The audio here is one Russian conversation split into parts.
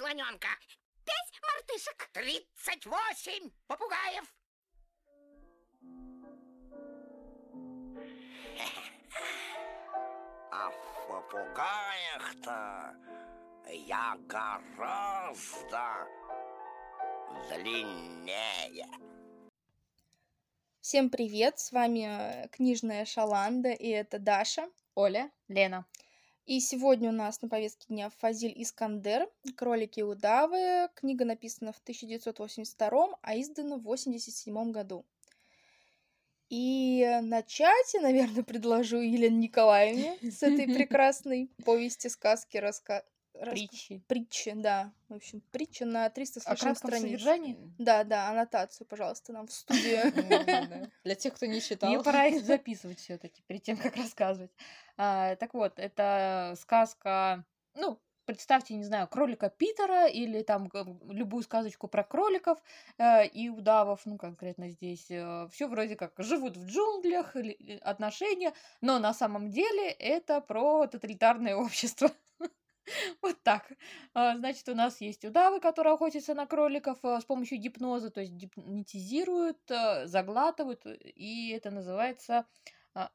слоненка. Пять мартышек. Тридцать восемь попугаев. А в попугаях-то я гораздо длиннее. Всем привет, с вами э, книжная Шаланда, и это Даша. Оля, Лена. И сегодня у нас на повестке дня Фазиль Искандер «Кролики и удавы». Книга написана в 1982, а издана в 1987 году. И начать я, наверное, предложу Елене Николаевне с этой прекрасной повести, сказки, раска... Притчи. Притчи, да. В общем, притча на 300 с лишним страниц. содержании? Да, да, аннотацию, пожалуйста, нам в студию. Для тех, кто не читал. Мне пора их записывать все-таки перед тем, как рассказывать. А, так вот, это сказка, ну, представьте, не знаю, кролика Питера или там любую сказочку про кроликов э, и удавов, ну, конкретно здесь. все вроде как живут в джунглях, и отношения, но на самом деле это про тоталитарное общество. Вот так. А, Значит, у нас есть удавы, которые охотятся на кроликов а, с помощью гипноза, то есть гипнотизируют, а, заглатывают, и это называется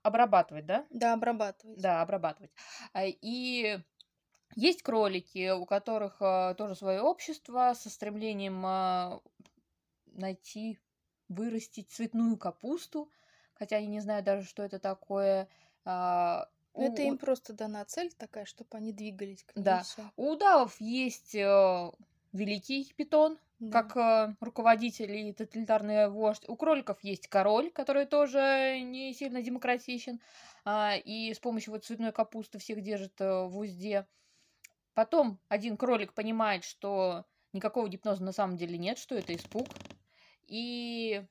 обрабатывать, да? Да, обрабатывать. Да, обрабатывать. И есть кролики, у которых тоже свое общество со стремлением найти, вырастить цветную капусту, хотя я не знаю даже, что это такое. Это у- им просто дана цель такая, чтобы они двигались к ней. Да. У удавов есть э, великий питон, Да. как э, руководитель и тоталитарный вождь. У кроликов есть король, который тоже не сильно демократичен, а, и с помощью вот цветной капусты всех держит э, в узде. Потом один кролик понимает, что никакого гипноза на самом деле нет, что это испуг, и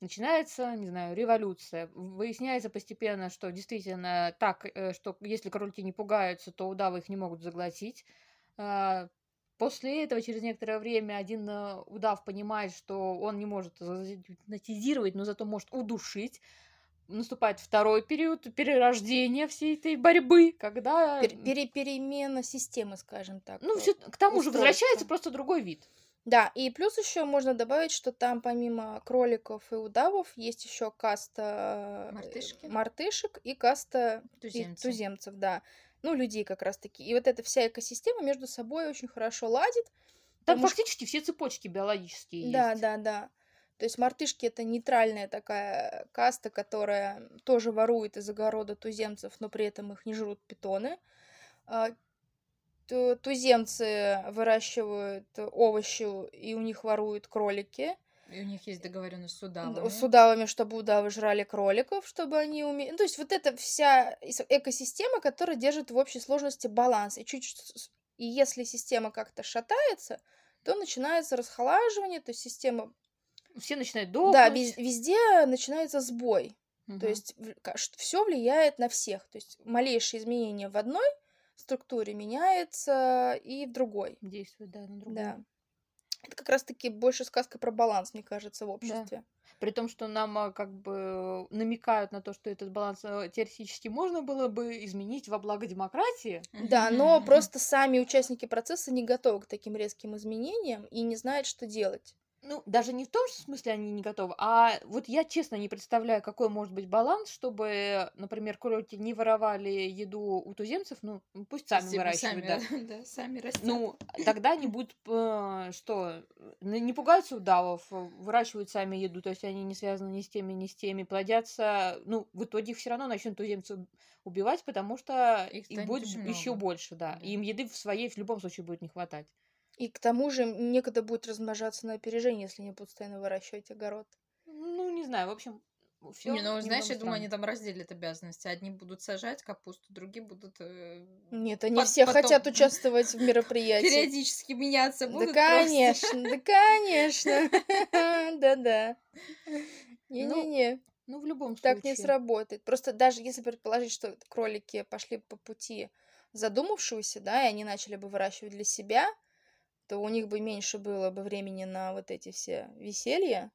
начинается, не знаю, революция. Выясняется постепенно, что действительно так, э, что если кролики не пугаются, то удавы их не могут заглотить. А, После этого, через некоторое время, один э, удав понимает, что он не может загипнотизировать, но зато может удушить. Наступает второй период перерождения всей этой борьбы, когда... Пер- пере- перемена системы, скажем так. Ну, э, все к тому же устройства. возвращается просто другой вид. Да, и плюс еще можно добавить, что там помимо кроликов и удавов есть еще каста э, Мартышки. мартышек и каста и Туземцы. туземцев, да. Ну, людей как раз таки. И вот эта вся экосистема между собой очень хорошо ладит. Там Потому что- фактически все цепочки биологические Да, есть. да, да. То есть мартышки это нейтральная такая каста, которая тоже ворует из огорода туземцев, но при этом их не жрут питоны. Ту- Туземцы выращивают овощи, и у них воруют кролики. И у них есть договоренность с Д- удавами. С удавами, чтобы удавы жрали кроликов, чтобы они умели... Ну, то есть вот это вся ис- экосистема, которая держит в общей сложности баланс. И, чуть, и если система как-то шатается, то начинается расхолаживание, то есть система Все начинают да, дохнуть. вез- везде начинается сбой. То Мгм. есть все влияет на всех. То есть малейшее изменение в одной структуре меняется и в другой. действует, да, на другую. Да. Это как раз-таки больше сказка про баланс, мне кажется, в обществе. При том, что нам а, как бы намекают на то, что этот баланс а, теоретически можно было бы изменить во благо демократии. Да, но просто сами участники процесса не готовы к таким резким изменениям и не знают, что делать. Ну, даже не в том смысле они не готовы, а вот я честно не представляю, какой может быть баланс, чтобы, например, кролики не воровали еду у туземцев, ну, пусть сами выращивают, да. сами, да, сами растят. Ну, тогда не будут, э, что, не пугаются удавов, э, выращивают сами еду, то есть они не связаны ни с теми, ни с теми, плодятся, ну, в итоге их все равно начнут туземцы уб- убивать, потому что Их их будет еще много. больше, да, Да. им еды в своей в любом случае будет не хватать. И к тому же некогда будет размножаться на опережение, если они будут постоянно выращивать огород. Ну, не знаю, в общем, все. не, ну знаешь, я думаю, они там разделят обязанности. Одни будут сажать капусту, другие будут э, Нет, они Пот- все потом хотят участвовать в мероприятии. периодически меняться Да, будут. просто. конечно, да, конечно. Да-да. Не-не-не, Ну, в любом случае. так не сработает. Просто даже если предположить, что кролики пошли по пути задумавшегося, да, и они начали бы выращивать для себя, то у них бы меньше было бы времени на вот эти все веселья,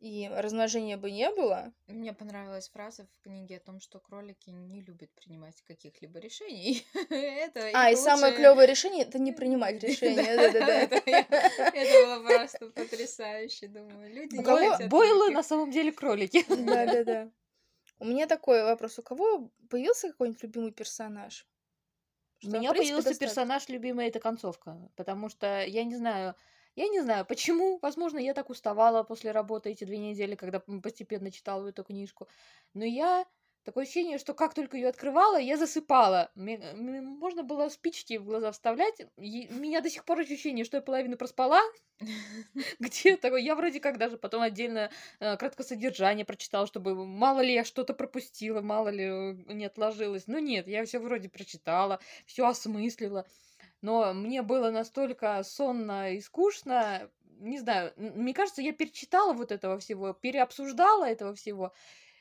и размножения бы не было. Мне понравилась фраза в книге о том, что кролики не любят принимать каких-либо решений. это А, и самое клевое решение это не принимать решения. Это было просто потрясающе, думаю. Люди Бойлы на самом деле кролики. Да-да-да. У меня такой вопрос. У кого появился какой-нибудь любимый персонаж? У Что, в меня появился достаточно. персонаж любимый, это концовка. Потому что я не знаю, я не знаю, почему. Возможно, я так уставала после работы эти две недели, когда постепенно читала эту книжку. Но я такое ощущение, что как только ее открывала, я засыпала. Мне- мне можно было спички в глаза вставлять. И у меня до сих пор ощущение, что я половину проспала. Где такое? Я вроде как даже потом отдельно э, краткосодержание прочитала, чтобы мало ли я что-то пропустила, мало ли э, не отложилось. Ну нет, я все вроде прочитала, все осмыслила. Но мне было настолько сонно и скучно, не знаю, мне кажется, я перечитала вот этого всего, переобсуждала этого всего,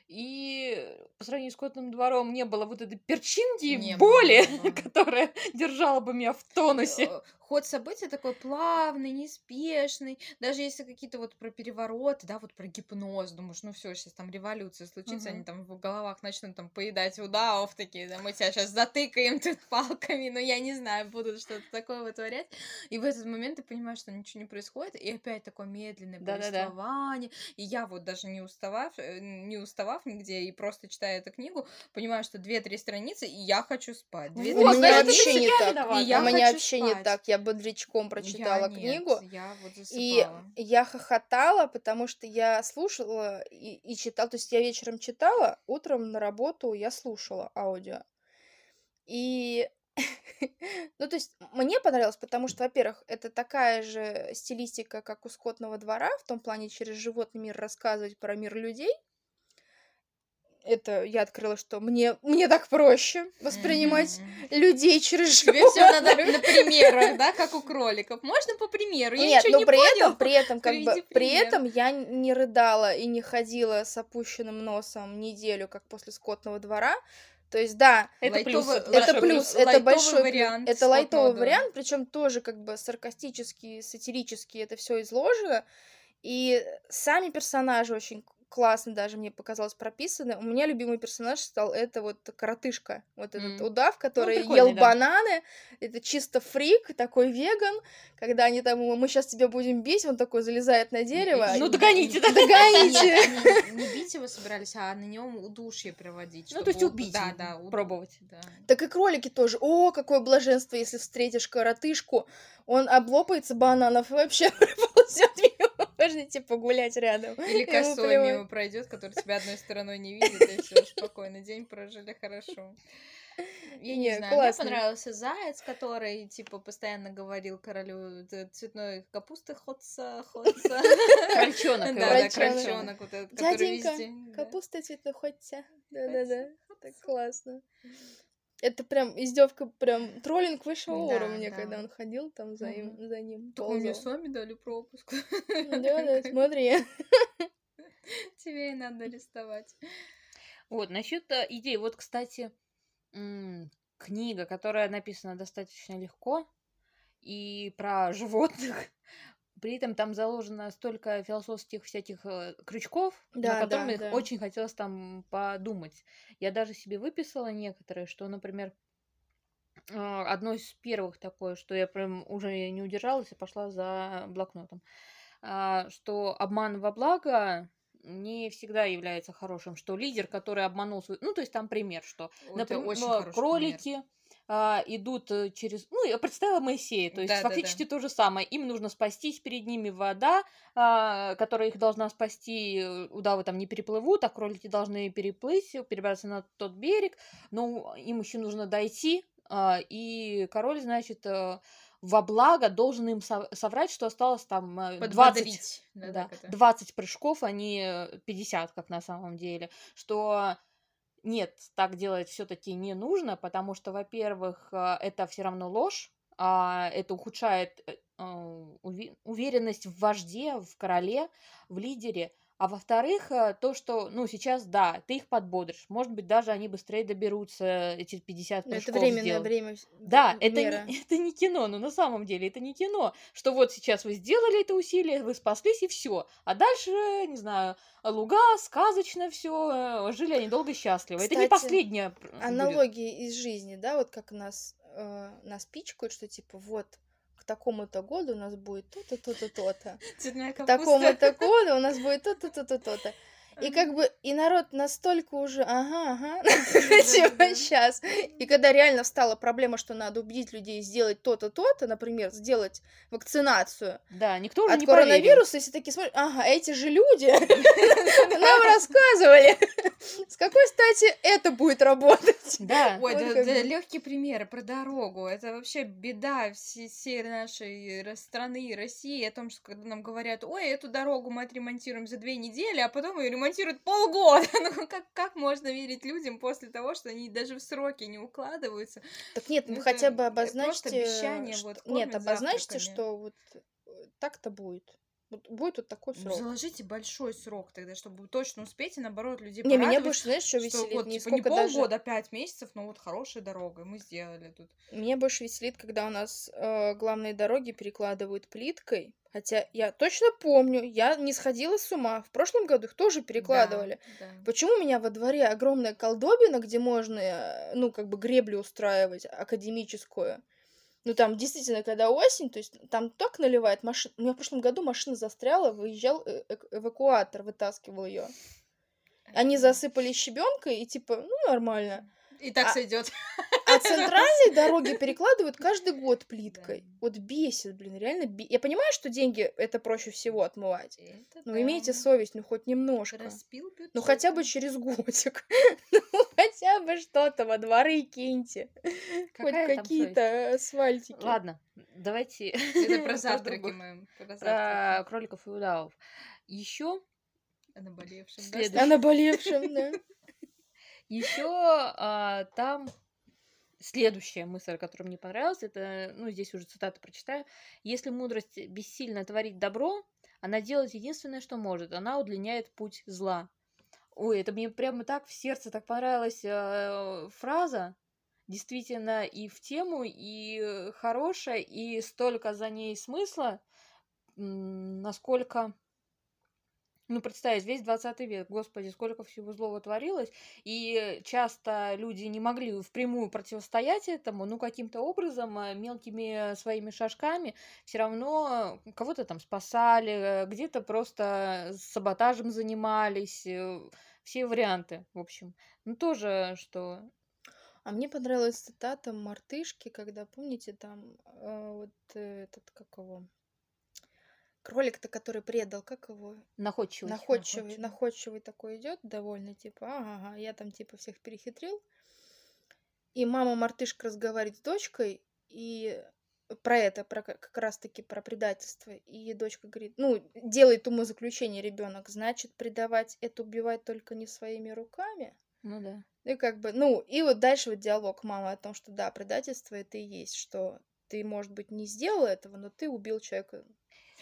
и по сравнению с «Котным двором» не было вот этой перчинки Не боли, было. которая держала бы меня в тонусе. Ход событий такой плавный, неспешный. Даже если какие-то вот про перевороты, да, вот про гипноз, думаешь, ну все, сейчас там революция случится, Мгм. они там в головах начнут там поедать удаов такие, да, мы тебя сейчас затыкаем тут палками, но я не знаю, будут что-то такое вытворять. И в этот момент ты понимаешь, что ничего не происходит, и опять такое медленное Да-да-да. повествование. И я вот даже не уставав, э, не уставав нигде и просто читая эту книгу, понимаю, что две-три страницы, и я хочу спать. Две-три Вот, страницы, вообще не так. И я У меня вообще не спать. так. Я бодрячком прочитала Я нет, книгу. Я вот И засыпала. я хохотала, потому что я слушала и, и читала. То есть я вечером читала, утром на работу я слушала аудио. И, ну, то есть мне понравилось, потому что, во-первых, это такая же стилистика, как у скотного двора, в том плане через животный мир рассказывать про мир людей. Это я открыла, что мне, мне так проще воспринимать Мгм. людей через Тебе все надо на примерах, да, как у кроликов. Можно по примеру? Я Нет, ничего но не при понял. этом, при этом, как бы, Приведи при пример. этом я не рыдала и не ходила с опущенным носом неделю, как после скотного двора. То есть, да, Это плюс. Это большой плюс, это большой плюс. вариант Это лайтовый двора. вариант, причем тоже как бы саркастически, сатирически это все изложено. И сами персонажи очень классно даже мне показалось прописаны. У меня любимый персонаж стал это вот коротышка, вот этот удав, который прикольный, ел да. бананы. Это чисто фрик, такой веган. Когда они там, мы сейчас тебя будем бить, он такой залезает на дерево. Ну, догоните, да? Догоните! Не бить его собирались, а на нем удушье проводить. Ну, то есть убить, Да, да. пробовать. да. Так и кролики тоже. О, какое блаженство, если встретишь коротышку, он облопается бананов и вообще ползет мимо. Можете погулять рядом. Или косой мимо пройдет, который тебя одной стороной не видит, и все, спокойно, день прожили хорошо. Я не Не, знаю, классный. мне понравился заяц, который, типа, постоянно говорил королю «Т- цветной капусты ходца, ходца. Крольчонок. Да, да, Крольчонок. вот этот, который везде. Капуста цветной хотя. Да-да-да. Ходца, Так ходца. классно. Это прям издевка, прям троллинг высшего Да, уровня, да. когда он ходил там за, им, за ним. Так мне сами дали пропуск. Да-да, смотри. Тебе и надо арестовать. Вот, насчет э, идей. Вот, кстати, книга, которая написана достаточно легко и про животных. При этом там заложено столько философских всяких э, крючков, Да, на которых да, да. очень хотелось там подумать. Я даже себе выписала некоторые, что, например, э, одно из первых такое, что я прям уже не удержалась и пошла за блокнотом, а, что обман во благо не всегда является хорошим, что лидер, который обманул свой... Ну, то есть там пример, что, Это например, ну, хороший пример. А, идут э, через... Ну, я представила Моисея, то есть Да-да-да. фактически то же самое. Им нужно спастись, перед ними вода, а, которая их должна спасти, э, удавы там не переплывут, а кролики должны переплыть, перебраться на тот берег, но им еще нужно дойти, а, и король, значит, э, во благо должен им сов- соврать, что осталось там э, 20, Подбодрить. Да, да, так это. 20 прыжков, а не э, 50, как на самом деле. Что нет, так делать все-таки не нужно, потому что, во-первых, э, это все равно ложь, а это ухудшает э, э, уве- уверенность в вожде, в короле, в лидере. А во-вторых, э, то, что, ну, сейчас, да, ты их подбодришь. Может быть, даже они быстрее доберутся, эти 50 Ну, это прыжков временное сделать. время. Да, это мера. не, это не кино, но на самом деле это не кино. Что вот сейчас вы сделали это усилие, вы спаслись и все. А дальше, не знаю, луга, сказочно все, жили они долго счастливо. это не Кстати, последняя пр- будет. Аналогии из жизни, да, вот как нас, э, нас пичкают, что типа вот такому-то году у нас будет то-то, то-то, то-то. Такому-то году у нас будет то-то, то-то, то-то. И как бы, и народ настолько уже, ага, ага, Да-да-да. сейчас. И когда реально встала проблема, что надо убедить людей сделать то-то, то-то, например, сделать вакцинацию Да, никто уже от не поверил. коронавируса, если такие смотрят, ага, эти же люди нам рассказывали. С какой стати это будет работать? Да, Ой, да, легкие примеры про дорогу. Это вообще беда всей, нашей ра- страны России о том, что когда нам говорят, ой, эту дорогу мы отремонтируем за две недели, а потом ее ремонтируют полгода. Ну как, как можно верить людям после того, что они даже в сроки не укладываются? Так нет, Ну, хотя бы обозначьте... обещание, что- вот, Нет, обозначьте, завтраками. что вот э, так-то будет. Вот будет вот такой Ну, срок. заложите большой срок тогда, чтобы точно успеть и наоборот людей Не, меня больше, знаешь, что что веселит? вот не типа не даже... полгода, а пять месяцев, но вот хорошая дорога, мы сделали тут. Меня больше веселит, когда у нас э, главные дороги перекладывают плиткой. Хотя я точно помню, я не сходила с ума. В прошлом году их тоже перекладывали. Да, да. Почему у меня во дворе огромная колдобина, где можно, э, ну, как бы греблю устраивать академическую? Ну, там действительно, когда осень, то есть там так наливает машина. У меня в прошлом году машина застряла, выезжал э- эвакуатор, вытаскивал ее. Они засыпали щебенкой и типа, ну, нормально. И так А- сойдет. А центральные дороги перекладывают каждый год плиткой. Вот бесит, блин, реально бе- Я понимаю, что деньги это проще всего отмывать. Но имейте совесть, ну хоть немножко. Ну хотя бы через годик. Ну хотя бы что-то во дворы киньте. Хоть какие-то асфальтики. Ладно, давайте Это про завтраки мы. Про завтраки. кроликов и удавов. Еще О наболевшем, да, Следующий. А наболевшим, да. Еще там следующая мысль, которая мне понравилась, это, ну, здесь уже цитату прочитаю. Если мудрость бессильно творить добро, она делает единственное, что может. Она удлиняет путь зла. Ой, это мне прямо так в сердце так понравилась э, фраза. Действительно и в тему, и хорошая, и столько за ней смысла, насколько... Ну, представить, весь 20 век, господи, сколько всего злого творилось, и часто люди не могли впрямую противостоять этому, ну, каким-то образом, э, мелкими своими шажками, все равно кого-то там спасали, где-то просто саботажем занимались, э, все варианты, в общем. Ну, тоже, что... А мне понравилась цитата мартышки, когда, помните, там э, вот этот, как его, кролик-то, который предал, как его, Находчивый. находчивый, находчивый. находчивый такой идет, довольно, типа, ага, ага, я там, типа, всех перехитрил. И мама мартышка разговаривает с дочкой, и про это, про ка- как раз-таки про предательство. И дочка говорит, ну, делает умозаключение ребенок, значит, предавать это убивать только не своими руками. Ну да. И как бы, ну, и вот дальше вот диалог мамы о том, что да, предательство это и есть, что ты, может быть, не сделал этого, но ты убил человека.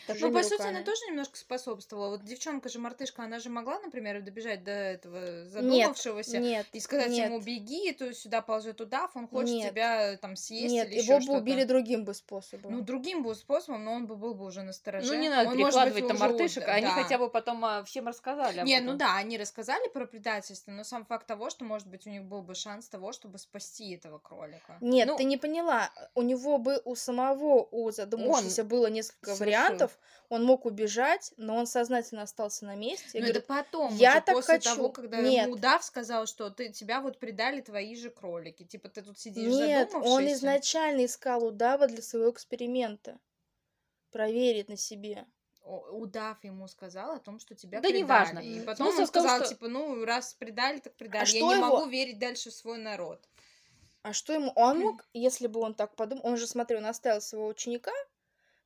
Ну, по сути, она тоже немножко способствовала. Вот девчонка же мартышка, она же могла, например, добежать до этого задумавшегося Нет, и сказать нет, ему беги, то сюда ползет удав, он хочет Нет. тебя там съесть нет, или его бы убили другим бы способом. Ну, другим бы способом, но он бы был бы уже на стороже. Ну, не надо Он, перекладывать там мартышек, а они да. хотя бы потом а, всем рассказали об Не, этом. ну да, они рассказали про предательство, но сам факт того, что, может быть, у них был бы шанс того, чтобы спасти этого кролика. Нет, Ну- ты не поняла. У него бы у самого, у задумавшегося было несколько совершил. вариантов. Он мог убежать, но он сознательно остался на месте. и Но говорит, это потом, «Я уже так после хочу». того, когда Нет. ему удав сказал, что ты, тебя вот предали твои же кролики. Типа ты тут сидишь Нет, он изначально искал удава для своего эксперимента. Проверить на себе. Удав ему сказал о том, что тебя Да предали. неважно. И потом смысл он в том, сказал, что- типа, ну, раз предали, так предали. Я что не его- могу верить дальше в свой народ. А что ему... Он мог, если бы он так подумал... Он же, смотри, он оставил своего ученика,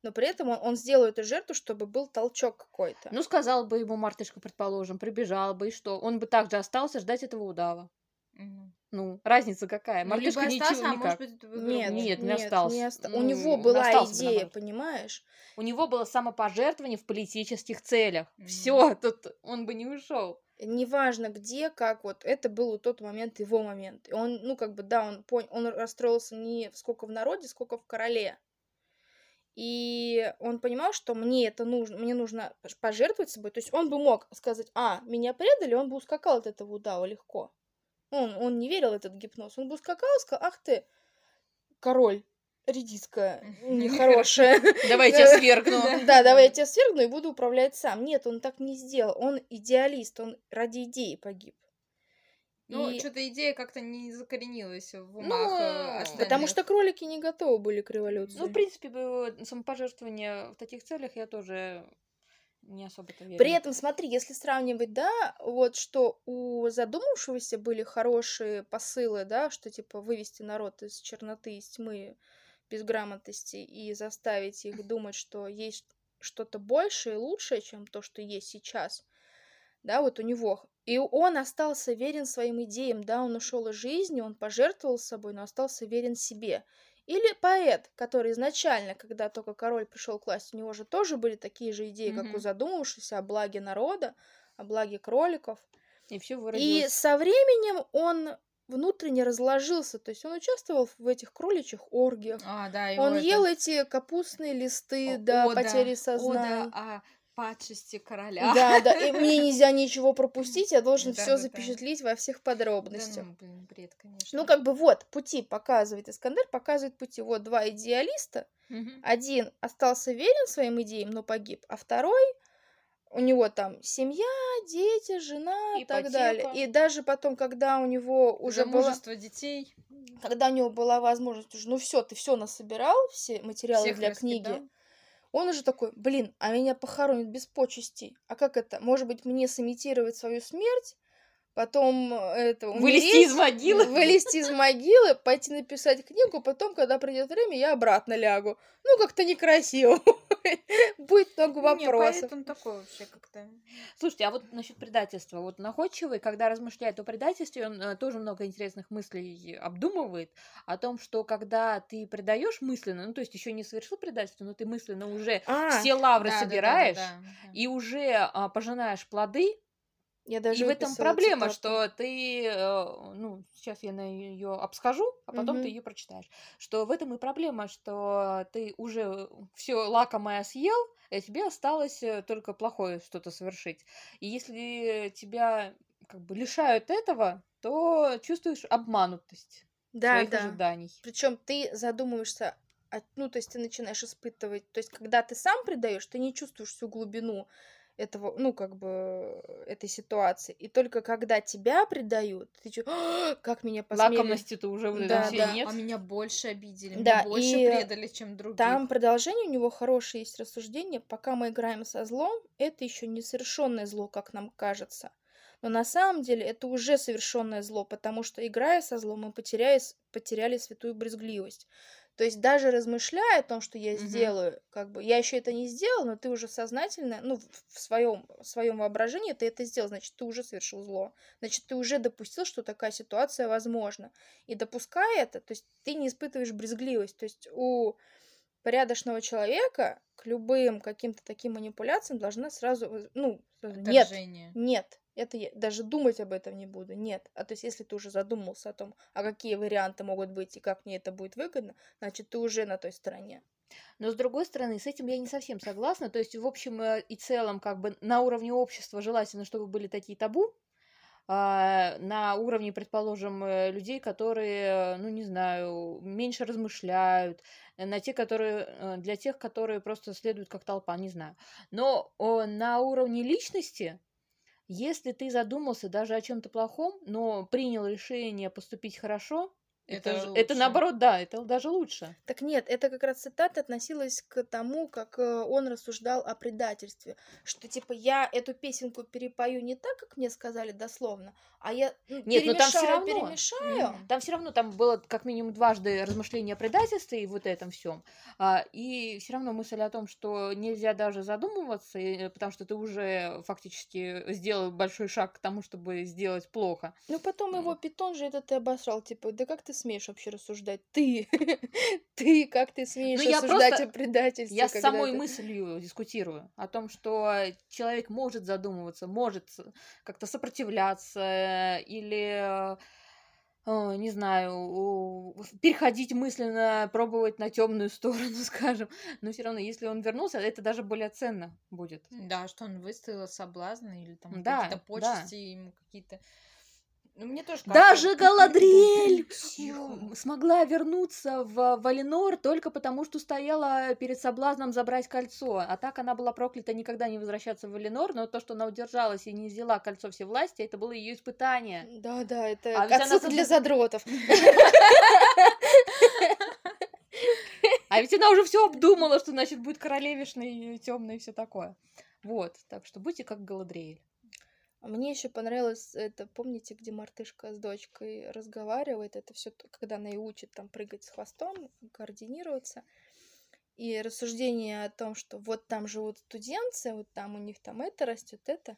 но при этом он, он сделал эту жертву, чтобы был толчок какой-то. Ну, сказал бы ему мартышка, предположим, прибежал бы, и что? Он бы также остался ждать этого удава. Мгм. Ну, разница какая? Ну, либо Мартышка остался, ничего а может никак. быть, в игру Нет. Нет, не нет, остался. не оста- У Ну, него не была остался идея, наоборот. понимаешь? У него было самопожертвование в политических целях. Мгм. Все, тут он бы не ушел. Неважно где, как вот, это был тот момент его момент. И он, ну, как бы, да, он понял, он расстроился не сколько в народе, сколько в короле. И он понимал, что мне это нужно, мне нужно пож- пожертвовать собой. То есть он бы мог сказать, а, меня предали, он бы ускакал от этого удава легко. Он, он не верил в этот гипноз. Он бы ускакал и сказал, ах ты, король, редиска нехорошая. Давайте я свергну. Да, давай я тебя свергну и буду управлять сам. Нет, он так не сделал. Он идеалист, он ради идеи погиб. Ну, И- что-то идея как-то не закоренилась в умах Ну, э, остальных. Потому что кролики не готовы были к революции. Ну, в принципе, самопожертвование в таких целях я тоже не особо-то верю. При этом, смотри, если сравнивать, да, вот что у задумавшегося были хорошие посылы, да, что типа вывести народ из черноты, из тьмы, безграмотности и заставить их думать, что есть что-то большее и лучшее, чем то, что есть сейчас. Да, вот у него. И он остался верен своим идеям, да, он ушел из жизни, он пожертвовал собой, но остался верен себе. Или поэт, который изначально, когда только король пришел к власти, у него же тоже были такие же идеи, как у задумавшегося о благе народа, о благе кроликов. И все И со временем он внутренне разложился, то есть он участвовал в этих кроличьих оргиях. А, да, Он это- ел эти капустные листы О- до ода- потери ода сознания. о падшести короля. Да, да, и мне нельзя ничего пропустить, я должен Да, все да, да. запечатлеть во всех Да подробностях. ну, блин, бред, конечно. Ну, как бы вот, пути показывает Искандер, показывает пути. Вот два идеалиста. Мгм. Один остался верен своим идеям, но погиб, а второй у него там семья, дети, жена и так далее. И даже потом, когда у него уже была, Замужество детей. когда у него была возможность уже, ну все, ты все насобирал, все материалы всех для раскидал. книги, он уже такой, блин, а меня похоронят без почестей. А как это? Может быть, мне сымитировать свою смерть, потом э, это Вылезти умереть, из могилы. вылезти из могилы, пойти написать книгу, потом, когда придет время, я обратно лягу. Ну, как-то некрасиво. Будет много Не, вопросов. поэт он такой вообще как-то. Слушайте, а вот насчет предательства. Вот находчивый, когда размышляет о предательстве, он э, тоже много интересных мыслей обдумывает о том, что когда ты предаешь мысленно, ну то есть еще не совершил предательство, но ты мысленно уже А, все лавры Да, да, да, да, собираешь да, да. и уже а, пожинаешь плоды, я даже и в этом проблема, цитату. что ты, э, ну, сейчас я на ее обскажу, а потом Мгм. ты ее прочитаешь. Что в этом и проблема, что ты уже все лакомое съел, и тебе осталось э, только плохое что-то совершить. И если тебя как бы лишают этого, то чувствуешь обманутость Да, своих да. ожиданий. Причем ты задумываешься, ну, то есть ты начинаешь испытывать, то есть когда ты сам предаешь, ты не чувствуешь всю глубину этого, ну, как бы, этой ситуации. И только когда тебя предают, ты чё, «А, как меня посмели. Лакомости-то уже вот Да, да. нет. А меня больше обидели, Да, меня больше и предали, чем других. Там продолжение у него хорошее есть рассуждение. Пока мы играем со злом, это еще не совершенное зло, как нам кажется. Но на самом деле это уже совершенное зло, потому что играя со злом, мы потеряли, потеряли святую брезгливость. То есть даже размышляя о том, что я Мгм. сделаю, как бы я еще это не сделал, но ты уже сознательно, ну, в- своем, своем воображении ты это сделал, значит, ты уже совершил зло. Значит, ты уже допустил, что такая ситуация возможна. И допуская это, то есть ты не испытываешь брезгливость. То есть у порядочного человека к любым каким-то таким манипуляциям должна сразу, ну, сразу, нет, нет, это я даже думать об этом не буду, нет. А то есть, если ты уже задумался о том, а какие варианты могут быть и как мне это будет выгодно, значит, ты уже на той стороне. Но с другой стороны, с этим я не совсем согласна. То есть, в общем э, и целом, как бы на уровне общества желательно, чтобы были такие табу. А, на уровне, предположим, э, людей, которые, ну не знаю, меньше размышляют, э, на те, которые э, для тех, которые просто следуют как толпа, не знаю. Но на уровне личности, если ты задумался даже о чем-то плохом, но принял решение поступить хорошо, Это, Это наоборот, да, это даже лучше. Так нет, это как раз цитата относилась к тому, как э, он рассуждал о предательстве. Что типа я эту песенку перепою не так, как мне сказали дословно, а я ну, Нет, но там перемешаю, равно. перемешаю. Там все равно там было как минимум дважды размышление о предательстве и вот этом всем. и все равно мысль о том, что нельзя даже задумываться, э, потому что ты уже фактически сделал большой шаг к тому, чтобы сделать плохо. Ну потом его питон же этот и обосрал, типа, да как ты смеешь вообще рассуждать? Ты, ты, как ты смеешь Ну, рассуждать просто- о предательстве? Я с самой ты- мыслью дискутирую о том, что человек может задумываться, может как-то сопротивляться или, э, не знаю, переходить мысленно, пробовать на темную сторону, скажем. Но все равно, если он вернулся, это даже более ценно будет. Да, что он выставил соблазны или там Да, какие-то да. почести ему какие-то. Ну, мне тоже Даже Галадриэль смогла вернуться в Валенор только потому, что стояла перед соблазном забрать кольцо. А так она была проклята никогда не возвращаться в Валенор, но то, что она удержалась и не взяла кольцо всевластия, это было ее испытание. Да, да, это А ведь она отсылка для задротов. А ведь она уже все обдумала, что значит будет королевишной, темной и все такое. Вот, так что будьте как Галадриэль. Мне еще понравилось это, помните, где мартышка с дочкой разговаривает, это все, когда она и учит там прыгать с хвостом, координироваться. И рассуждение о том, что вот там живут туземцы, вот там у них там это растет, это.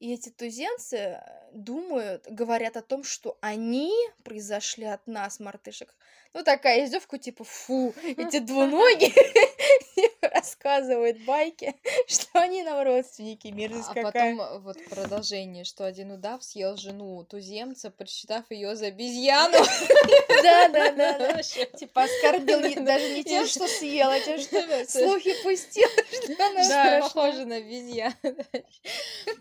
И эти туземцы э, думают, говорят о том, что они произошли от нас, мартышек. Ну, такая издевка, типа, фу, эти двуногие рассказывают байки, что они нам родственники, мерзость А какая. потом э, вот продолжение, что один удав съел жену туземца, посчитав ее за обезьяну. Да, да, да, да. Типа оскорбил даже не тем, что съел, а тем, что слухи пустил, что она Да, похоже на обезьяну.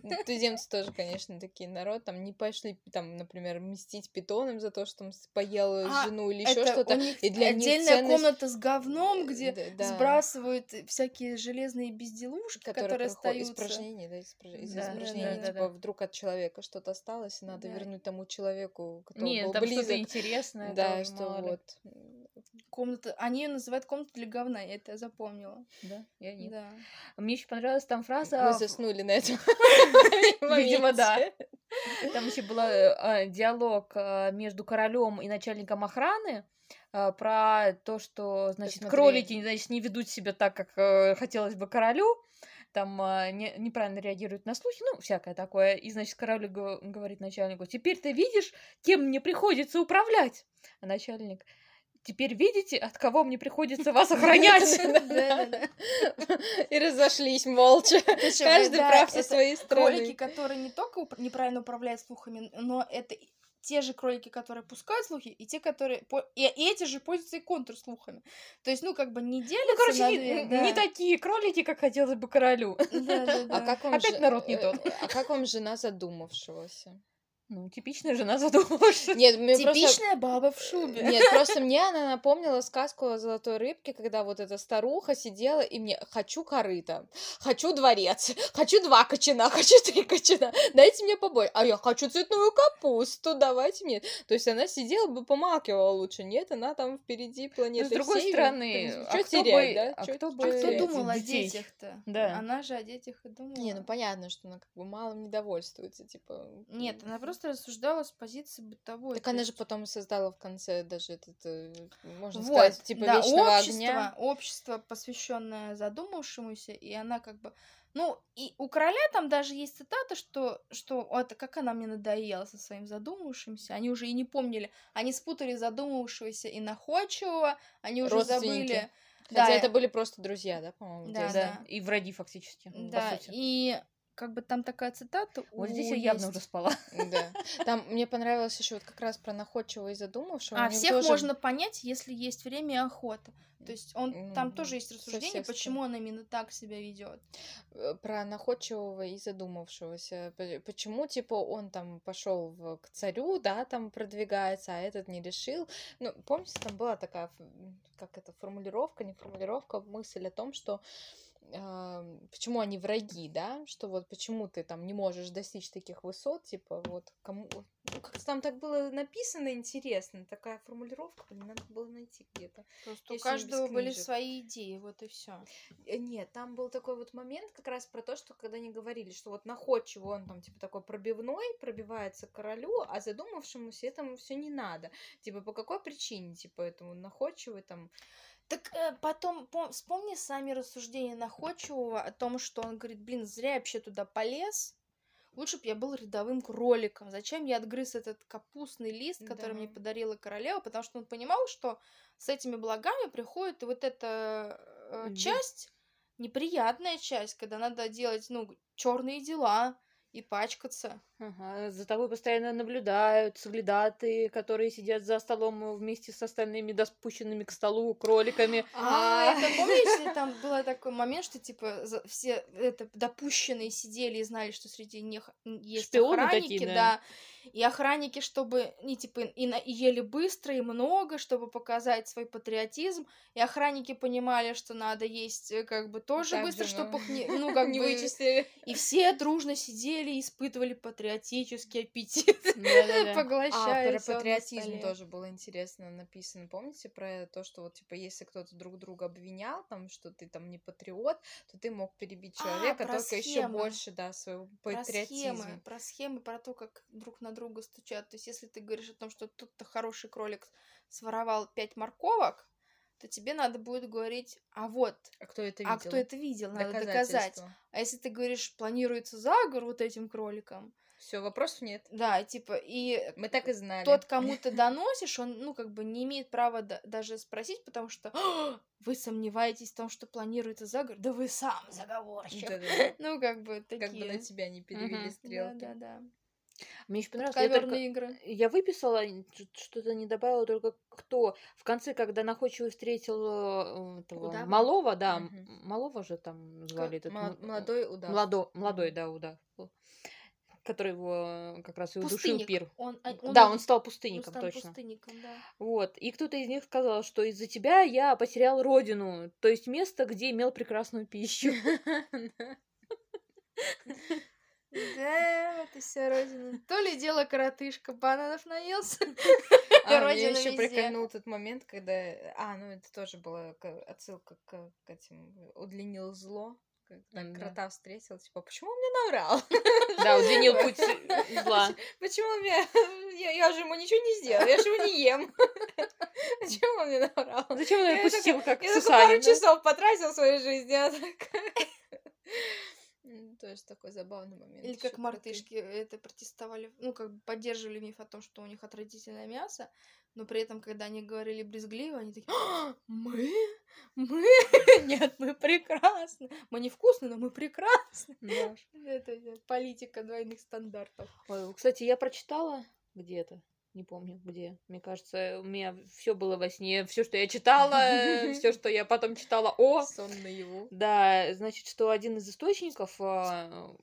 Ну, Туземцы тоже, конечно, такие народ. Там не пошли, там, например, мстить питонам за то, что с- поел А, жену или еще что-то. И для них отдельная комната с говном, где Д- да. сбрасывают всякие железные безделушки, которые, проходят- остаются. испражнения, да, испра- из Да, да, испражнений, да, типа да. вдруг от человека что-то осталось, и надо Да. вернуть тому человеку, который Нет, был там что-то близок. интересное. Да, тоже, что мало вот. Комната, они ее называют комната для говна, я это запомнила. Да, я нет. Да. Мне еще понравилась там фраза. Мы заснули на этом. Видимо, да. Там еще был э, диалог э, между королем и начальником охраны про то, что, значит, смотри. кролики, значит, не ведут себя так, как э, хотелось бы королю, там э, не- неправильно реагируют на слухи, ну, всякое такое. И, значит, король го- говорит начальнику, теперь ты видишь, кем мне приходится управлять? А начальник, теперь видите, от кого мне приходится вас охранять? И разошлись молча. Каждый прав со своей Кролики, стороны. которые не только неправильно управляют слухами, но это те же кролики, которые пускают слухи, и те, которые... И, и эти же пользуются и контрслухами. То есть, ну, как бы не делятся Ну, короче, не, две, не да. такие кролики, как хотелось бы королю. Да-да-да. А как вам Опять же- народ не э, тот. А как вам жена задумавшегося? Ну, типичная жена задумалась. Нет, мне просто... Типичная баба в шубе. Нет, просто мне она напомнила сказку о золотой рыбке, когда вот эта старуха сидела и мне хочу корыто, хочу дворец, хочу два кочана, хочу три кочана, дайте мне побольше, а я хочу цветную капусту, давайте мне. То есть она сидела бы помалкивала лучше, нет, она там впереди Но планеты с другой всей, в стороны, а чё кто терять, бы- да? а Чё- кто бы А кто думал о детях-то? Да. Она же о детях и думала. Не, ну понятно, что она как бы малым недовольствуется, типа... Нет, она просто рассуждала с позиции бытовой. Так она есть- же потом создала в конце даже этот, э, можно Вот, сказать, типа да, вечного общество, огня. общество, посвященное задумавшемуся, и она как бы... Ну, и у короля там даже есть цитата, что, что это как она мне надоела со своим задумавшимся. Они уже и не помнили. Они спутали задумавшегося и находчивого, они уже забыли. Хотя Да, это были просто друзья, да, по-моему? Да? Да, и враги фактически. Да, и как бы там такая цитата. Вот здесь я явно уже спала. Да. Там мне понравилось еще вот как раз про находчивого и задумавшего. А всех тоже- можно понять, если есть время и охота. То есть он там Ну, тоже есть рассуждение, почему он именно так себя ведет. э, про находчивого и задумавшегося. Почему, типа, он там пошел к царю, да, там продвигается, а этот не решил. Ну, помните, там была такая, как это, формулировка, не формулировка, мысль о том, что почему они враги, да, что вот почему ты там не можешь достичь таких высот, типа вот кому, ну, как-то там так было написано интересно, такая формулировка, блин, надо было найти где-то. Просто Я у каждого были свои идеи, вот и все. Э, Нет, там был такой вот момент как раз про то, что когда они говорили, что вот находчивый он там типа такой пробивной, пробивается к королю, а задумавшемуся этому все не надо. Типа по какой причине, типа этому находчивый там Так э, потом пом- вспомни сами рассуждения находчивого о том, что он говорит, блин, зря я вообще туда полез. Лучше бы я был рядовым кроликом. Зачем я отгрыз этот капустный лист, который мне Да. подарила королева? Потому что он понимал, что с этими благами приходит вот эта э, часть, неприятная часть, когда надо делать, ну, черные дела и пачкаться. Ага, за тобой постоянно наблюдают соглядатые, которые сидят за столом вместе с остальными доспущенными к столу кроликами. А, А. это помните, там был такой момент, что типа все это допущенные сидели и знали, что среди них есть Шпионы охранники, такие, да. да. И охранники, чтобы, не типа, и, на- и ели быстро, и много, чтобы показать свой патриотизм. И охранники понимали, что надо есть э, как бы тоже Так быстро, же, чтобы ну, их не, ну, как не бы... вычислили. И все дружно сидели и испытывали патриотический аппетит, Да-да-да. А, про патриотизм тоже было интересно написано. Помните про то, что вот, типа, если кто-то друг друга обвинял, там, что ты там не патриот, то ты мог перебить А, человека только еще больше, да, своего про схемы, патриотизма. про схемы, про то, как друг на друга стучат. То есть, если ты говоришь о том, что тут-то хороший кролик своровал пять морковок, то тебе надо будет говорить, а вот, А кто это а видел? кто это видел, надо доказать. А если ты говоришь, планируется заговор вот этим кроликом, Все, вопросов нет. да, типа, и Мы так и знали. тот, кому ты доносишь, он, ну, как бы не имеет права да- даже спросить, потому что «А, вы сомневаетесь в том, что планируется заговор, да вы сам заговорщик. Ну, как бы такие. Как бы на тебя не перевели стрелки. Да, да, да. Мне еще понравилось, я, только- игры. я выписала, что-то не добавила, только кто. В конце, когда находчивый встретил э, этого Удава? Малова, да, Мгм. Малова же там звали этот Молодой удав. Младо- молодой, да, удав. Который его э, как раз и удушил пир. Он, а, да, он стал он пустынником, стал точно. пустынником, да. Вот. И кто-то из них сказал, что из-за тебя я потерял родину, то есть место, где имел прекрасную пищу. Да, это вся родина. То ли дело коротышка, бананов наелся. А, Родина еще прикольнул тот момент, когда... А, ну это тоже была отсылка к, к этим... Удлинил зло. Когда да. крота встретил, типа, почему он мне наврал? Да, удлинил путь зла. Почему он мне... Я, я же ему ничего не сделал, я же его не ем. Почему он мне наврал? Зачем он Я ее пустил, как Я только пару часов потратил в своей жизни, а так... Тоже такой забавный момент. Или как мартышки это протестовали, ну, как бы поддерживали миф о том, что у них отвратительное мясо, но при этом, когда они говорили брезгливо, они такие, «А, мы? Мы? Нет, мы прекрасны. Мы невкусны, но мы прекрасны. Это политика двойных стандартов. Кстати, я прочитала где-то, не помню где. Мне кажется, у меня все было во сне, все, что я читала, все, что я потом читала о. Сон наяву. Да, значит, что один из источников а,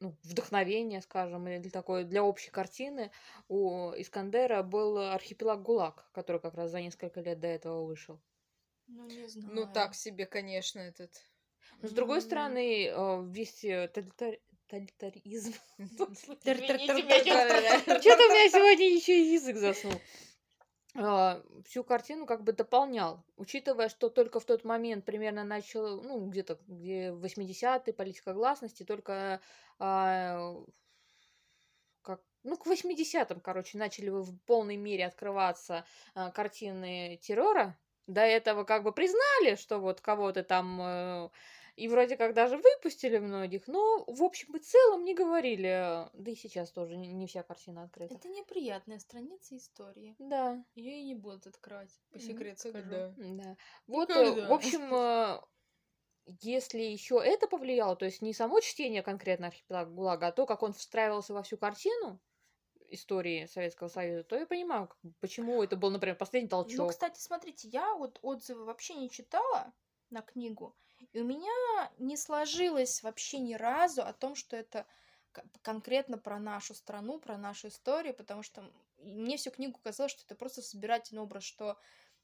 ну, вдохновения, скажем, или для такой для общей картины у Искандера был архипелаг ГУЛАГ, который как раз за несколько лет до этого вышел. Ну, не знаю. Ну так себе, конечно, этот. Но с другой М. стороны, э, весь э, тоталитаризм. Что-то у меня сегодня еще и язык заснул. А, Всю картину как бы дополнял, учитывая, что только в тот момент примерно начал, ну, где-то, где 80-е, политика гласности, только а, как, ну, к 80-м, короче, начали в полной мере открываться а, картины террора. До этого как бы признали, что вот кого-то там э, и вроде как даже выпустили многих, но в общем и целом не говорили. Да и сейчас тоже не, вся картина открыта. Это неприятная страница истории. Да, Ее и не будут открывать, по секрету скажу. Никогда. да. Вот, Никогда. э, в общем, э, если еще это повлияло, то есть не само чтение конкретно архипелага ГУЛАГа, а то, как он встраивался во всю картину истории Советского Союза, то я понимаю, почему это был, например, последний Ну, толчок. кстати, смотрите, я вот отзывы вообще не читала на книгу, и у меня не сложилось вообще ни разу о том, что это конкретно про нашу страну, про нашу историю, потому что мне всю книгу казалось, что это просто собирательный образ, что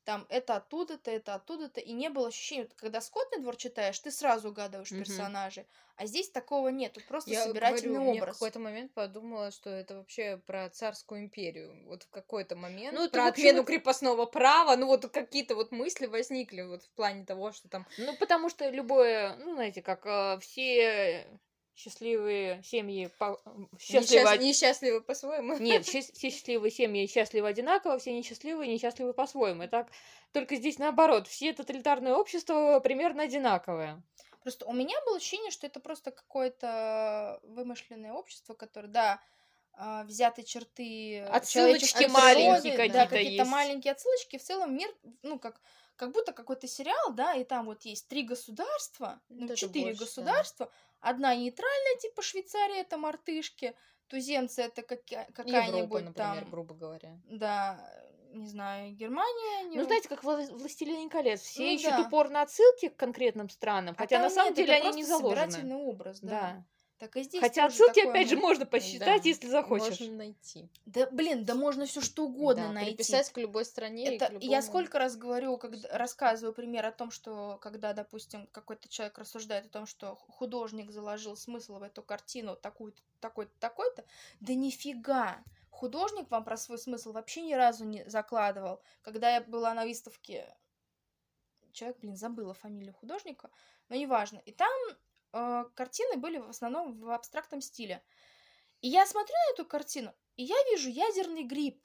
там это оттуда-то, это оттуда-то, и не было ощущения, вот когда «Скотный двор» читаешь, ты сразу угадываешь Мгм. персонажей, а здесь такого нет, тут просто Я собирательный говорю, мне в образ. какой-то момент подумала, что это вообще про царскую империю. Вот в какой-то момент Ну, про в отмену это- крепостного права, ну вот какие-то вот мысли возникли вот в плане того, что там Ну, потому что любое, ну, знаете, как э, все счастливые семьи по- счастливы... несчаст- несчастливы по-своему. Нет, все счастливые семьи счастливы одинаково, все несчастливые несчастливы по-своему. И так только здесь наоборот, все тоталитарные общества примерно одинаковые. Просто у меня было ощущение, что это просто какое-то вымышленное общество, которое, да, а, взяты черты Отсылочки маленькие природы, да, какие-то какие-то есть. маленькие отсылочки. В целом мир, ну, как, как будто какой-то сериал, да, и там вот есть три государства, ну, четыре больше, да. Одна нейтральная, типа Швейцария, это мартышки, туземцы это Европа, какая-нибудь например, там, грубо говоря. да, не знаю, Германия. не- Ну, знаете, как «Вла- «Властелин колец», все Ну ищут да. упор на отсылки к конкретным странам, А хотя на самом нет, деле они не заложены. образ, да. Да. Так и здесь Хотя отсылки, такое опять же, мо- можно посчитать, Да, если захочешь. Можно найти. Да, блин, да можно все что угодно Да, найти. приписать к любой стране и Это к я сколько раз говорю, когда рассказываю пример о том, что когда, допустим, какой-то человек рассуждает о том, что художник заложил смысл в эту картину такую-то, такой-то, такой-то, да нифига! Художник вам про свой смысл вообще ни разу не закладывал. Когда я была на выставке, человек, блин, забыла фамилию художника, но неважно. И там э, картины были в основном в абстрактном стиле. И я смотрю на эту картину, и я вижу ядерный гриб.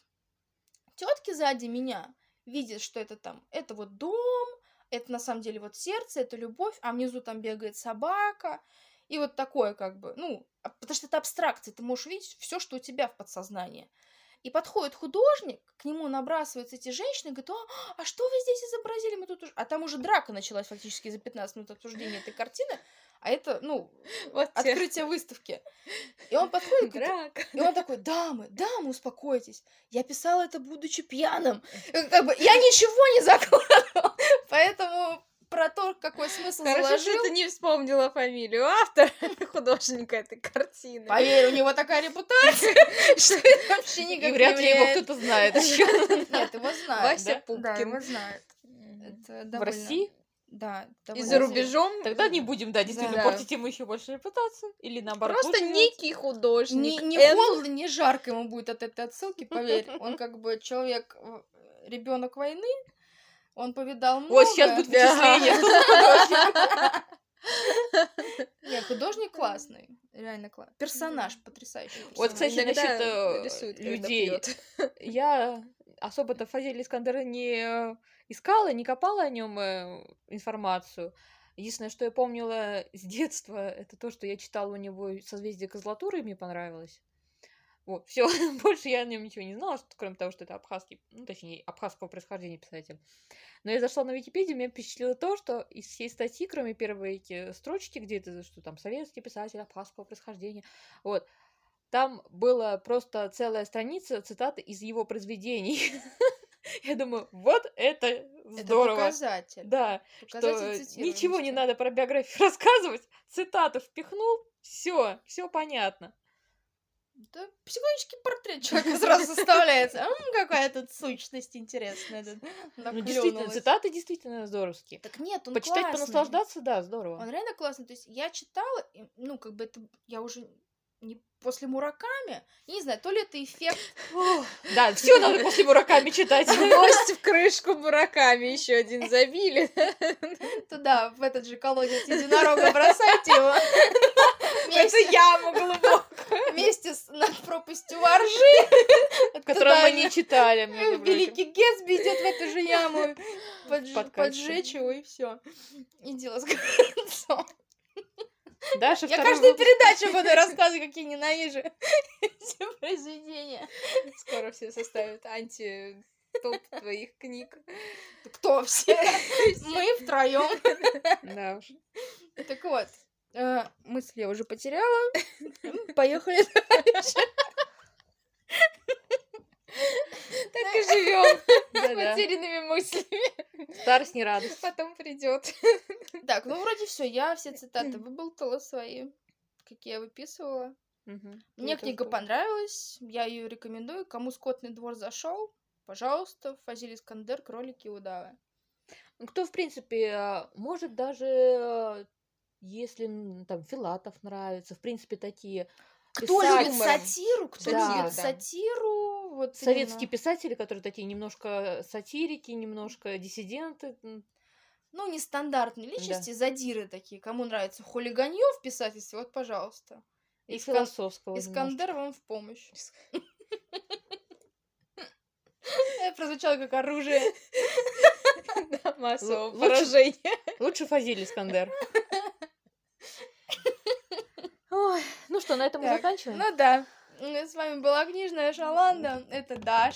Тетки сзади меня видят, что это там, это вот дом, это на самом деле вот сердце, это любовь, а внизу там бегает собака. И вот такое как бы, ну, а- потому что это абстракция, ты можешь видеть все, что у тебя в подсознании. И подходит художник, к нему набрасываются эти женщины, и говорит, «А, а что вы здесь изобразили? Мы тут уж-» А там уже драка началась фактически за 15 минут обсуждения этой картины, а это, ну, Вот те- открытие выставки. И он подходит, Драка. и он такой, дамы, дамы, успокойтесь. Я писал это, будучи пьяным. И Как бы, я ничего не закладывал. Поэтому про то, какой смысл Хорошо, заложил, что ты не вспомнила фамилию автора, художника этой картины. поверь, у него такая репутация, что это вообще никак не вряд ли его кто-то знает. Нет, его знают. Вася да? Да, Пупкин. его знают. В России? Да. И довольно за известно. рубежом Тогда не будем, да, действительно, Да. портить ему еще больше репутацию. Или наоборот. Просто некий Не, художник. не Н. холодно, не жарко ему будет от этой отсылки, поверь. Он как бы человек, ребенок войны, он повидал много. Вот сейчас будет вычисление. Нет, художник классный. Реально классный. Персонаж потрясающий. Вот, кстати, насчет э, людей. Я особо-то Фазиль Искандера не э, искала, не копала о нем информацию. Единственное, что я помнила с детства, это то, что я читала у него «Созвездие Козлатуры», и мне понравилось. Вот, все, больше я о нем ничего не знала, что, кроме того, что это абхазский, ну, точнее, абхазского происхождения писатель. Но я зашла на Википедию, меня впечатлило то, что из всей статьи, кроме первой эти строчки, где это, что там советский писатель абхазского происхождения, вот, там была просто целая страница цитаты из его произведений. Я думаю, вот это Это здорово. показатель. Да, Показатель что цитируемости. ничего не надо про биографию рассказывать, цитату впихнул, все, все понятно. Да, психологический портрет человека сразу составляется. М, какая тут сущность интересная. тут Ну, действительно, цитаты действительно здоровские. Так нет, он Почитать, классный. понаслаждаться, да, здорово. Он реально классный. То есть я читала, ну, как бы это... Я уже не после Мураками, я не знаю, то ли это эффект Да, все надо после Мураками читать. Гвоздь в крышку бураками еще один забили. туда, в этот же колодец единорога бросайте его. Это яма глубокая. вместе с над пропастью воржи. Которую мы не читали. Великий Гетсби идет в эту же яму. Поджечь его и все. И дело с концом. Даша Я каждую выпуск. передачу буду рассказывать, какие ненавижу эти произведения. Скоро все составят анти топ твоих книг. Кто все? Мы втроем. Да уж. Так вот, э, мысль я уже потеряла. М, Поехали дальше. Так и живем Да-да. потерянными мыслями. Старость не радость. Потом придет. Так, ну вроде все, я все цитаты выболтала свои, какие я выписывала. Мгм. Мне книга тоже. понравилась, я ее рекомендую. Кому скотный двор зашел, Пожалуйста, Фазиль Искандер, кролики и удавы. Кто, в принципе, а, может даже, э, если там Филатов нравится, в принципе, такие Кто писать- любит сатиру? Кто Да. любит Да. сатиру? Вот советские именно. писатели, которые такие немножко сатирики, немножко диссиденты. Ну, нестандартные личности, задиры такие. Кому нравится хулиганье в писательстве, вот, пожалуйста. И Искан- философского Искандер вам в помощь. Это прозвучало как оружие. Да, массового Лучше- поражения. немножко. Лучше Фазиль Искандер. Ой, ну что, на этом мы заканчиваем? Ну да. С вами была книжная Шаланда. Это Даша.